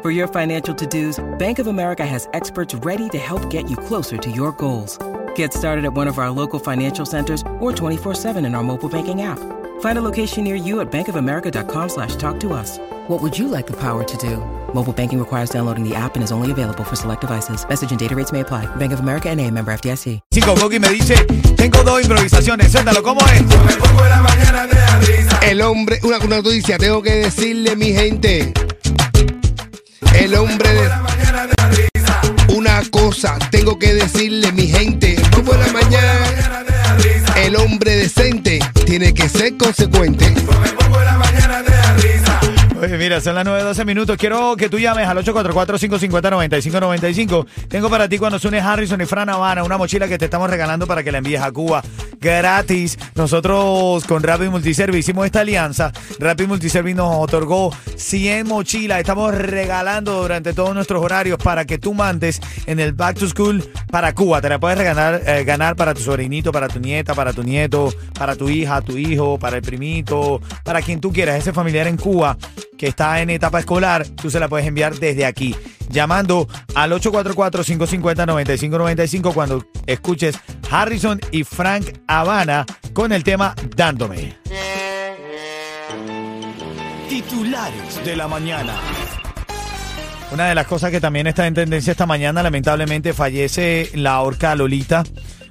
For your financial to-dos, Bank of America has experts ready to help get you closer to your goals. Get started at one of our local financial centers or 24-7 in our mobile banking app. Find a location near you at bankofamerica.com slash talk to us. What would you like the power to do? Mobile banking requires downloading the app and is only available for select devices. Message and data rates may apply. Bank of America and a member FDIC. Cinco Coqui me dice, tengo dos improvisaciones. Suéltalo, ¿cómo es? Por la mañana de la risa, El hombre, una, una noticia, tengo que decirle, mi gente. El hombre de. Una cosa, tengo que decirle, mi gente. ¿Cómo es la mañana? El hombre decente tiene que ser consecuente. Mira, son las 9.12 minutos. Quiero que tú llames al 844-550-9595. Tengo para ti cuando suene Harrison y Fran Habana una mochila que te estamos regalando para que la envíes a Cuba gratis. Nosotros con Rapid Multiservice hicimos esta alianza. Rapid Multiservice nos otorgó 100 mochilas. Estamos regalando durante todos nuestros horarios para que tú mandes en el Back to School para Cuba. Te la puedes regalar, eh, ganar para tu sobrinito, para tu nieta, para tu nieto, para tu hija, tu hijo, para el primito, para quien tú quieras. Ese familiar en Cuba que está en etapa escolar, tú se la puedes enviar desde aquí, llamando al 844-550-9595 cuando escuches Harrison y Frank Habana con el tema Dándome. Titulares de la mañana. Una de las cosas que también está en tendencia esta mañana, lamentablemente fallece la orca Lolita.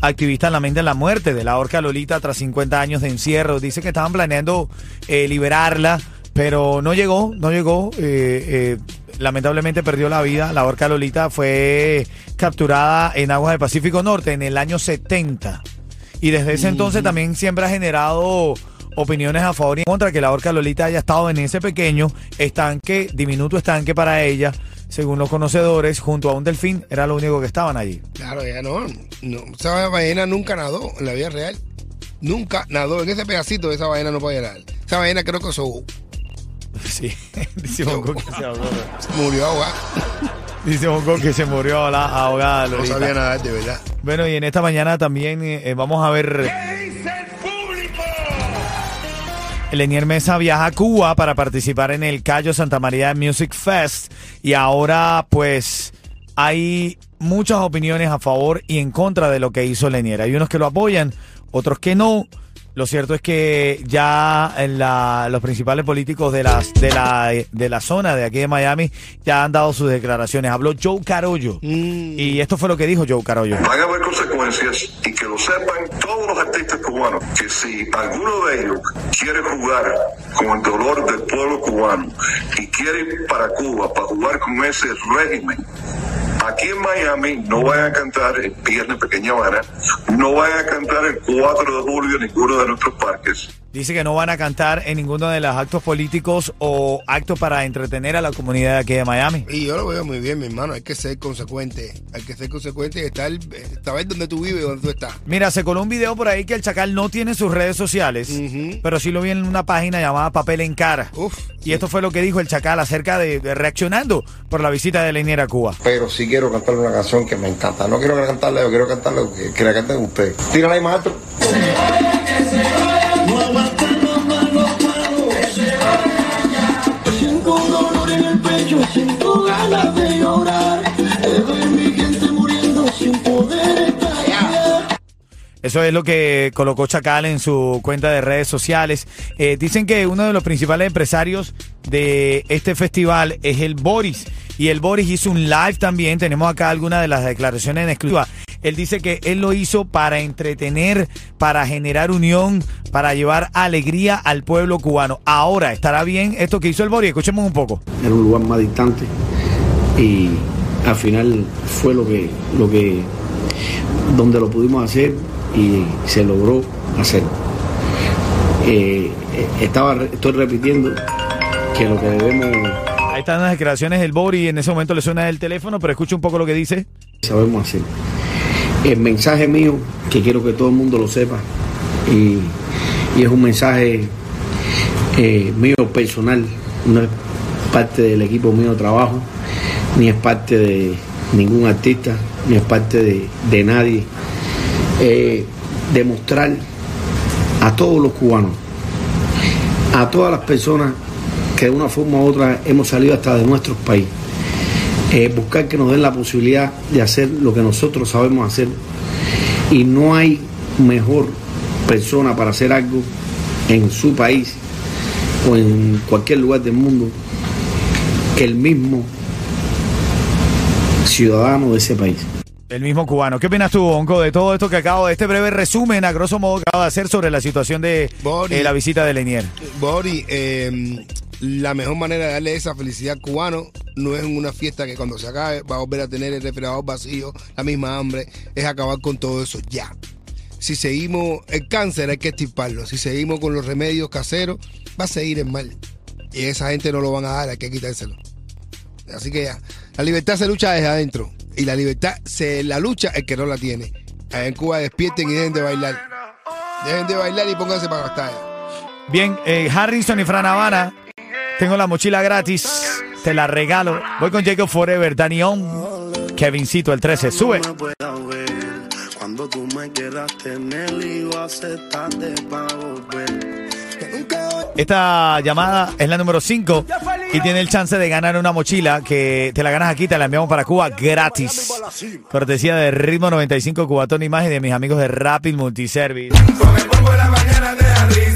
Activista lamenta la muerte de la orca Lolita tras 50 años de encierro. Dice que estaban planeando eh, liberarla pero no llegó, no llegó. Eh, eh, lamentablemente perdió la vida. La orca Lolita fue capturada en aguas del Pacífico Norte en el año 70. Y desde ese entonces también siempre ha generado opiniones a favor y en contra que la orca Lolita haya estado en ese pequeño estanque, diminuto estanque para ella, según los conocedores, junto a un delfín, era lo único que estaban allí. Claro, ya no, no. Esa ballena nunca nadó en la vida real. Nunca nadó. En ese pedacito de esa ballena no puede nadar. Esa ballena creo que eso Sí, dice Bongo que se ahogó. se murió ahogada. Dice Bongo que se murió ahogada. No Lolita. sabía nadar, de verdad. Bueno, y en esta mañana también eh, vamos a ver. Lenier Mesa viaja a Cuba para participar en el Cayo Santa María Music Fest y ahora pues hay muchas opiniones a favor y en contra de lo que hizo Lenier. Hay unos que lo apoyan, otros que no. Lo cierto es que ya en la- los principales políticos de, las, de, la, de la zona de aquí de Miami ya han dado sus declaraciones. Habló Joe Carollo y esto fue lo que dijo Joe Carollo. van a haber consecuencias y que lo sepan todos los artistas cubanos, que si alguno de ellos quiere jugar con el dolor del pueblo cubano y quiere ir para Cuba para jugar con ese régimen, aquí en Miami no vayan a cantar el Viernes Pequeña Habana, no vayan a cantar el 4 de julio en ninguno de nuestros parques. Dice que no van a cantar en ninguno de los actos políticos o actos para entretener a la comunidad de aquí de Miami. Y yo lo veo muy bien, mi hermano. Hay que ser consecuente. Hay que ser consecuente y estar, eh, saber dónde tú vives y dónde tú estás. Mira, se coló un video por ahí que el Chacal no tiene sus redes sociales, pero sí lo vi en una página llamada Papel en Cara. Uf. Y esto fue lo que dijo el Chacal acerca de, de reaccionando por la visita de Lenier a Cuba. pero sí quiero cantarle una canción que me encanta. No quiero cantarle, yo quiero cantarle que, que la canten ustedes. Tírala ahí, maestro. Eso es lo que colocó Chacal en su cuenta de redes sociales. Eh, dicen que uno de los principales empresarios de este festival es el Boris. Y el Boris hizo un live también. Tenemos acá algunas de las declaraciones en exclusiva. Él dice que él lo hizo para entretener, para generar unión, para llevar alegría al pueblo cubano. Ahora, ¿estará bien esto que hizo el Boris? Escuchemos un poco. era un lugar más distante y al final fue lo que lo que donde lo pudimos hacer y se logró hacer Eh, estaba estoy repitiendo que lo que debemos Ahí están las declaraciones del Bori. En ese momento le suena el teléfono, pero escucha un poco lo que dice. sabemos hacer. El mensaje mío, que quiero que todo el mundo lo sepa, y, y es un mensaje eh, mío personal, no es parte del equipo mío de trabajo, ni es parte de ningún artista, ni es parte de, de nadie. Eh, demostrar a todos los cubanos, a todas las personas que de una forma u otra hemos salido hasta de nuestros países, eh, buscar que nos den la posibilidad de hacer lo que nosotros sabemos hacer. Y no hay mejor persona para hacer algo en su país o en cualquier lugar del mundo que el mismo ciudadano de ese país. El mismo cubano. ¿Qué opinas tú, Bonco, de todo esto que acabo de este breve resumen, a grosso modo, que acabo de hacer sobre la situación de Bori. eh, la visita de Lenier? Bori, eh, la mejor manera de darle esa felicidad al cubano no es en una fiesta que cuando se acabe va a volver a tener el refrigerador vacío, la misma hambre, es acabar con todo eso ya. Si seguimos el cáncer hay que extirparlo, si seguimos con los remedios caseros va a seguir en mal. Y esa gente no lo van a dar, hay que quitárselo. Así que ya, la libertad se lucha desde adentro y la libertad se la lucha el que no la tiene. Allá en Cuba despierten y dejen de bailar. Dejen de bailar y pónganse para gastar. Bien, eh, Harrison y Fran Habana, tengo la mochila gratis, te la regalo. Voy con Jacob Forever, Danión, Kevincito, el 13, sube. Cuando tú me quieras tener y va a volver. Esta llamada es la número 5 y tiene el chance de ganar una mochila que te la ganas aquí, te la enviamos para Cuba gratis. Cortesía de Ritmo 95 Cubatón Imagen de mis amigos de Rapid Multiservice.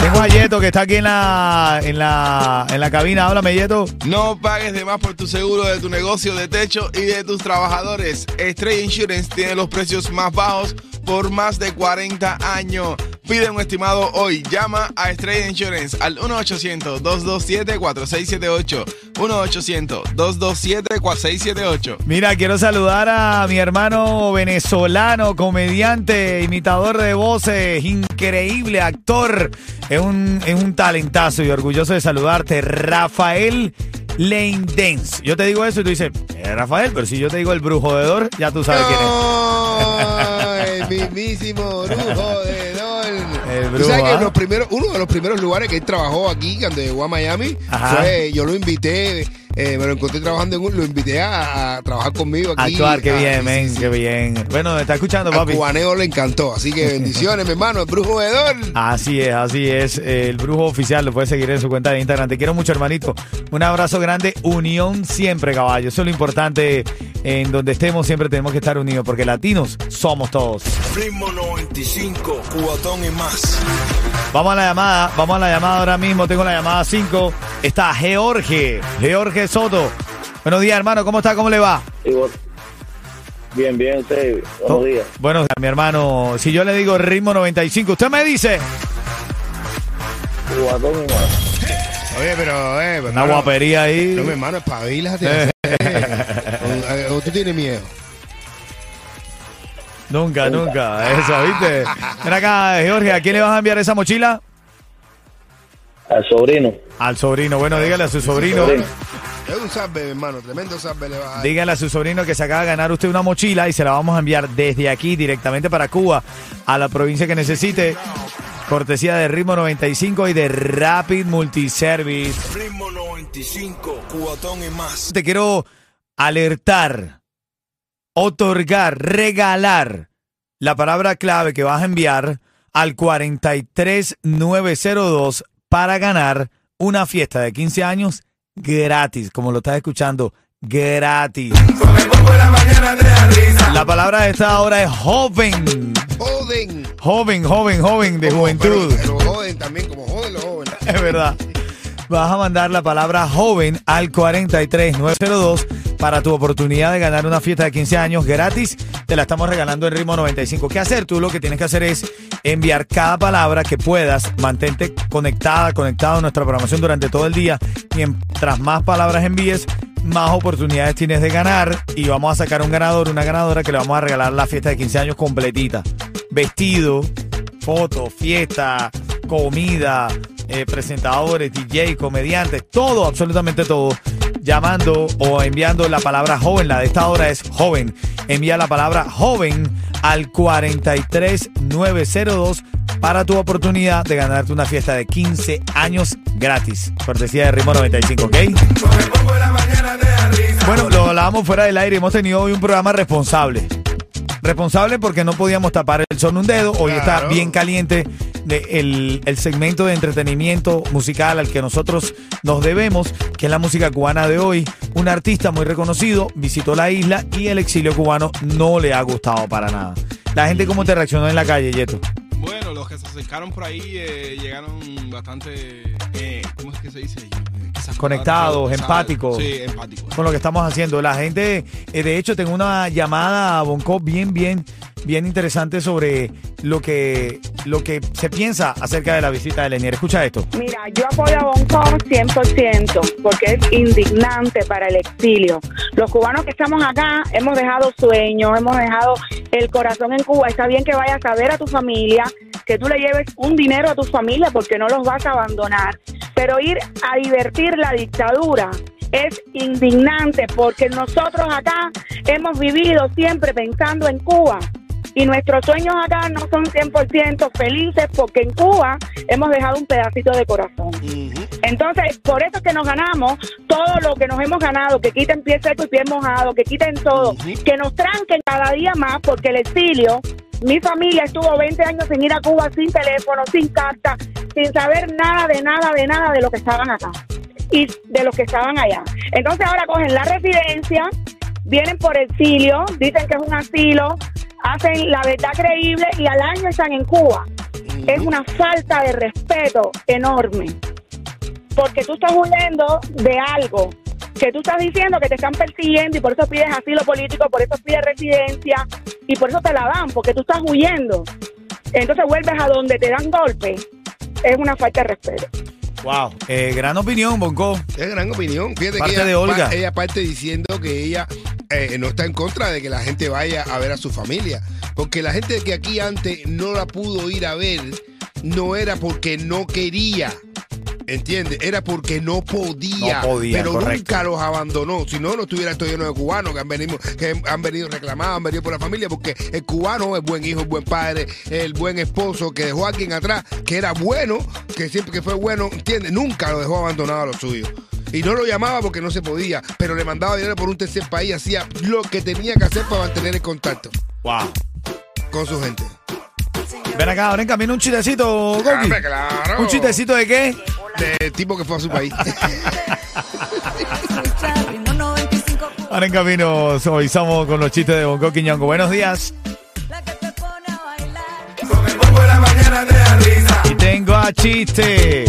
Tengo a Yeto que está aquí en la, en la, en la cabina. Háblame, Yeto. No pagues de más por tu seguro de tu negocio de techo y de tus trabajadores. Stray Insurance tiene los precios más bajos por más de 40 años. Pide un estimado hoy. Llama a Stray Insurance al 1-800-227-4678. 1-800-227-4678. Mira, quiero saludar a mi hermano venezolano, comediante, imitador de voces, increíble actor. Es un, es un talentazo y orgulloso de saludarte, Rafael Lane Dance. Yo te digo eso y tú dices, "Eh, Rafael, pero si yo te digo el brujo de Dor, ya tú sabes quién es. El mismísimo brujo de Don. El Tú brujo, sabes que ¿ah? los primeros, uno de los primeros lugares que él trabajó aquí, cuando llegó a Miami, Ajá. fue, yo lo invité, eh, me lo encontré trabajando en un, lo invité a, a trabajar conmigo aquí. Actuar, qué Ah, bien, men, sí, sí. qué bien. Bueno, me está escuchando, papi. cubaneo le encantó, así que bendiciones, mi hermano, el brujo de Don. Así es, así es. El brujo oficial lo puedes seguir en su cuenta de Instagram. Te quiero mucho, hermanito. Un abrazo grande. Unión siempre, caballo. Eso es lo importante. En donde estemos siempre tenemos que estar unidos porque latinos somos todos. Ritmo 95, cubatón y más. Vamos a la llamada. Vamos a la llamada ahora mismo. Tengo la llamada 5. Está George. George Soto. Buenos días, hermano. ¿Cómo está? ¿Cómo le va? Bien, bien, usted. Buenos días. Buenos días, mi hermano. Si yo le digo ritmo 95, usted me dice. Oye, pero, eh, Una hermano, guapería ahí. No, mi hermano, espabilate. eh, o, o tú tienes miedo. Nunca, nunca. Eso, ¿viste? Ven acá, Jorge, ¿a quién le vas a enviar esa mochila? Al sobrino. Al sobrino. Bueno, dígale a su sobrino. Sobrino. Es un salve, hermano, tremendo salve le va a dar. Dígale a su sobrino que se acaba de ganar usted una mochila y se la vamos a enviar desde aquí directamente para Cuba, a la provincia que necesite. Cortesía de Ritmo 95 y de Rapid Multiservice. Ritmo 95, cubatón y más. Te quiero alertar, otorgar, regalar la palabra clave que vas a enviar al 43902 para ganar una fiesta de 15 años gratis, como lo estás escuchando, gratis. La palabra de esta hora es joven. Joven, joven, joven, de juventud. Pero, también, como joden los jóvenes. Es verdad. Vas a mandar la palabra joven al 43902 para tu oportunidad de ganar una fiesta de 15 años gratis. Te la estamos regalando en ritmo 95. ¿Qué hacer? Tú lo que tienes que hacer es enviar cada palabra que puedas. Mantente conectada, conectado a nuestra programación durante todo el día. Mientras más palabras envíes, más oportunidades tienes de ganar. Y vamos a sacar un ganador, una ganadora que le vamos a regalar la fiesta de 15 años completita. Vestido, foto, fiesta, comida, eh, presentadores, DJ, comediantes, todo, absolutamente todo. Llamando o enviando la palabra joven. La de esta hora es joven. Envía la palabra joven al 43902 para tu oportunidad de ganarte una fiesta de 15 años gratis. Cortesía de Ritmo 95, ¿ok? Bueno, lo hablábamos fuera del aire. Hemos tenido hoy un programa responsable. Responsable porque no podíamos tapar el sol un dedo. Hoy está bien caliente de el, el segmento de entretenimiento musical al que nosotros nos debemos, que es la música cubana de hoy. Un artista muy reconocido visitó la isla y el exilio cubano no le ha gustado para nada. La gente cómo te reaccionó en la calle, Yeto. Bueno, los que se acercaron por ahí eh, llegaron bastante. eh, ¿Cómo es que se dice? Conectados, empáticos. Sí, empáticos. con lo que estamos haciendo. La gente, eh, de hecho, tengo una llamada a Bonco bien, bien, bien interesante sobre lo que, lo que se piensa acerca de la visita de Lenier. Escucha esto. Mira, yo apoyo a Bonco 100% porque es indignante para el exilio. Los cubanos que estamos acá hemos dejado sueños, hemos dejado el corazón en Cuba. Está bien que vayas a ver a tu familia, que tú le lleves un dinero a tu familia porque no los vas a abandonar. Pero ir a divertir la dictadura es indignante porque nosotros acá hemos vivido siempre pensando en Cuba. Y nuestros sueños acá no son 100% felices porque en Cuba hemos dejado un pedacito de corazón. Entonces, por eso es que nos ganamos todo lo que nos hemos ganado, que quiten pie seco y pie mojado, que quiten todo, que nos tranquen cada día más porque el exilio, mi familia estuvo 20 años sin ir a Cuba, sin teléfono, sin carta, sin saber nada de nada de nada de lo que estaban acá y de los que estaban allá. Entonces ahora cogen la residencia, vienen por exilio, dicen que es un asilo, hacen la verdad creíble y al año están en Cuba. Es una falta de respeto enorme. Porque tú estás huyendo de algo que tú estás diciendo que te están persiguiendo y por eso pides asilo político, por eso pides residencia y por eso te la dan, porque tú estás huyendo. Entonces vuelves a donde te dan golpe. Es una falta de respeto. Wow. Eh, gran opinión, Bonco. Es gran opinión. Fíjate Parte que ella, de Olga. pa- ella parte diciendo que ella eh, no está en contra de que la gente vaya a ver a su familia. Porque la gente que aquí antes no la pudo ir a ver, no era porque no quería. ¿Entiendes? Era porque no podía. No podía, pero correcto. nunca los abandonó. Si no, no estuviera esto lleno de cubanos que han venido, que han venido reclamados, han venido por la familia. Porque el cubano es buen hijo, buen padre, el buen esposo que dejó a alguien atrás, que era bueno, que siempre que fue bueno, ¿entiendes? Nunca lo dejó abandonado a los suyos. Y no lo llamaba porque no se podía, pero le mandaba dinero por un tercer país, hacía lo que tenía que hacer para mantener el contacto Wow. con su gente. Ven acá, ahora en camino un chistecito, Goki. Hombre, claro. ¿Un chistecito de qué? De tipo que fue a su país. Ahora en camino estamos con los chistes de Bonco Quiñongo. Buenos días. Y tengo a chiste.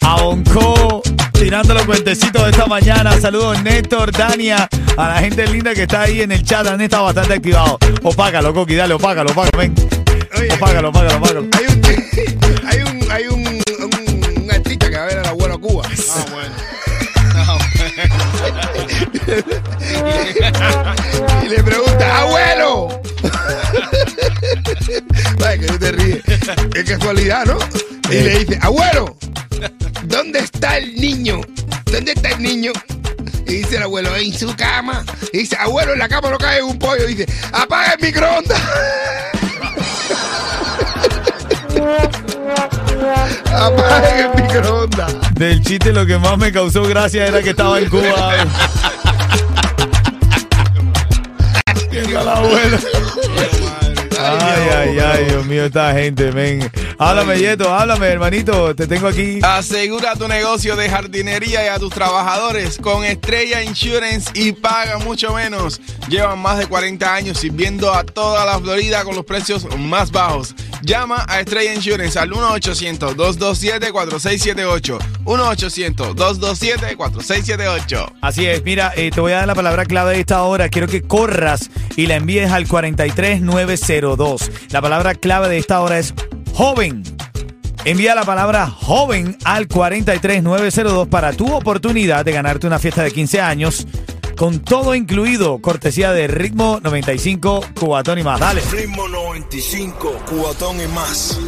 A Bonco tirando los cuentecitos de esta mañana. Saludos Néstor, Dania, a la gente linda que está ahí en el chat. Han estado bastante activados. Opácalo, Coqui, dale, opácalo, opácalo, ven. Oye, Opácalo, opácalo, opácalo. Hay un, hay un, hay un, un, un artista que va a ver al abuelo a Cuba. Ah, bueno. y le pregunta, ¡abuelo! Vaya, que tú te ríes. Qué casualidad, ¿no? Y le dice, ¡abuelo! ¿Dónde está el niño? ¿Dónde está el niño? Y dice el abuelo, en su cama. Y dice, abuelo, en la cama no cae un pollo. Y dice, apaga el microondas. apaga el microondas. Del chiste lo que más me causó gracia era que estaba en Cuba. Al abuelo. Ay, ay, ay, Dios mío, esta gente, men. Háblame, Yeto, háblame, hermanito. Te tengo aquí. Asegura tu negocio de jardinería y a tus trabajadores con Estrella Insurance y paga mucho menos. Llevan más de 40 años sirviendo a toda la Florida con los precios más bajos. Llama a Estrella Insurance al 1-800-227-4678. 1-800-227-4678. Así es, mira, eh, te voy a dar la palabra clave de esta hora. Quiero que corras y la envíes al 43902. La palabra clave de esta hora es joven. Envía la palabra joven al 43902 para tu oportunidad de ganarte una fiesta de 15 años con todo incluido, cortesía de Ritmo 95 Cubatón y más. Dale. Ritmo 95, cubatón y más.